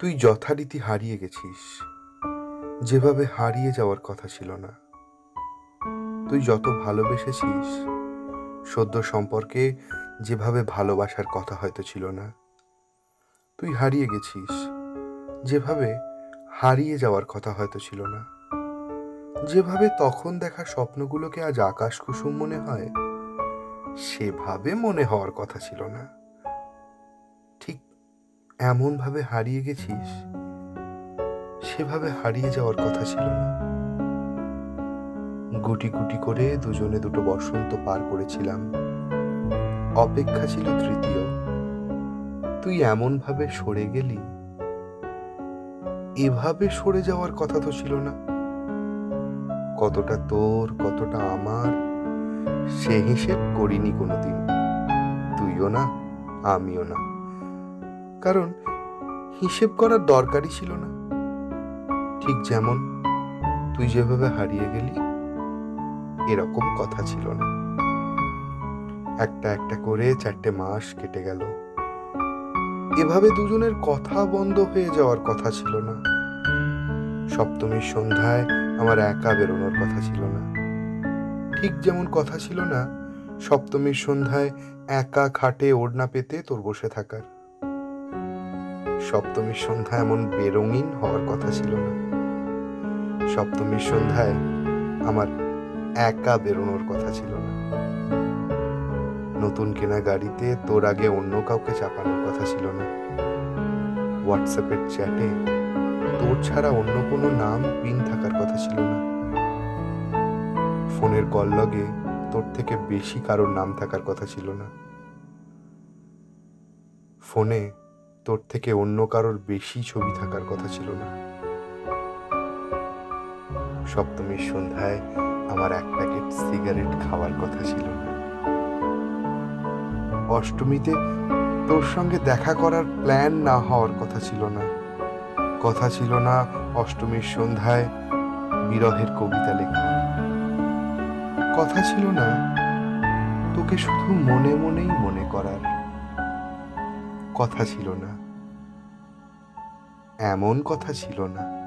তুই যথারীতি হারিয়ে গেছিস। যেভাবে হারিয়ে যাওয়ার কথা ছিল না। তুই যত ভালোবেসেছিস, সদ্য সম্পর্কে যেভাবে ভালোবাসার কথা হয়তো ছিল না। তুই হারিয়ে গেছিস, যেভাবে হারিয়ে যাওয়ার কথা হয়তো ছিল না। যেভাবে তখন দেখা স্বপ্নগুলোকে আজ আকাশ কুসুম মনে হয়, সেভাবে মনে হওয়ার কথা ছিল না। এমনভাবে হারিয়ে গেছিস? সেভাবে হারিয়ে যাওয়ার কথা ছিল না। গুটি গুটি করে দুজনে দুটো বসন্ত পার করেছিলাম। অপেক্ষা ছিল তৃতীয়। তুই এমনভাবে সরে গেলি? এভাবে সরে যাওয়ার কথা তো ছিল না। কতটা তোর, কতটা আমার, সে হিসেব করিনি কোনোদিন। তুইও না, আমিও না। কারণ হিসেব করার দরকারই ছিল না। ঠিক যেমন তুই যেভাবে হারিয়ে গেলি, এরকম কথা ছিল না। একটা একটা করে চারটে মাস কেটে গেল। এভাবে দুজনের কথা বন্ধ হয়ে যাওয়ার কথা ছিল না। সপ্তমীর সন্ধ্যায় আমার একা বেরোনোর কথা ছিল না। ঠিক যেমন কথা ছিল না, সপ্তমীর সন্ধ্যায় একা খাটে ওড়না পেতে তোর বসে থাকার। সপ্তমীর সন্ধ্যা এমন বেরঙিন হওয়ার কথা ছিল না। সপ্তমীর সন্ধ্যায় আমার একা বেরোনোর কথা ছিল না। নতুন কেনা গাড়িতে তোর আগে অন্য কাউকে চাপানোর কথা ছিল না। হোয়াটসঅ্যাপের চ্যাটে তোর ছাড়া অন্য কোনো নাম পিন থাকার কথা ছিল না। ফোনের কল লগে তোর থেকে বেশি কারোর নাম থাকার কথা ছিল না। ফোনে তোর থেকে অন্য কারোর বেশি ছবি থাকার কথা ছিল না। সপ্তমীর সন্ধ্যায় আমার এক প্যাকেট সিগারেট খাওয়ার কথা ছিল। না অষ্টমীতে তোর সঙ্গে দেখা করার প্ল্যান না হওয়ার কথা ছিল না। কথা ছিল না অষ্টমীর সন্ধ্যায় বিরহের কবিতা লেখা। কথা ছিল না তোকে শুধু মনে মনেই মনে করার। কথা ছিল না। এমন কথা ছিল না।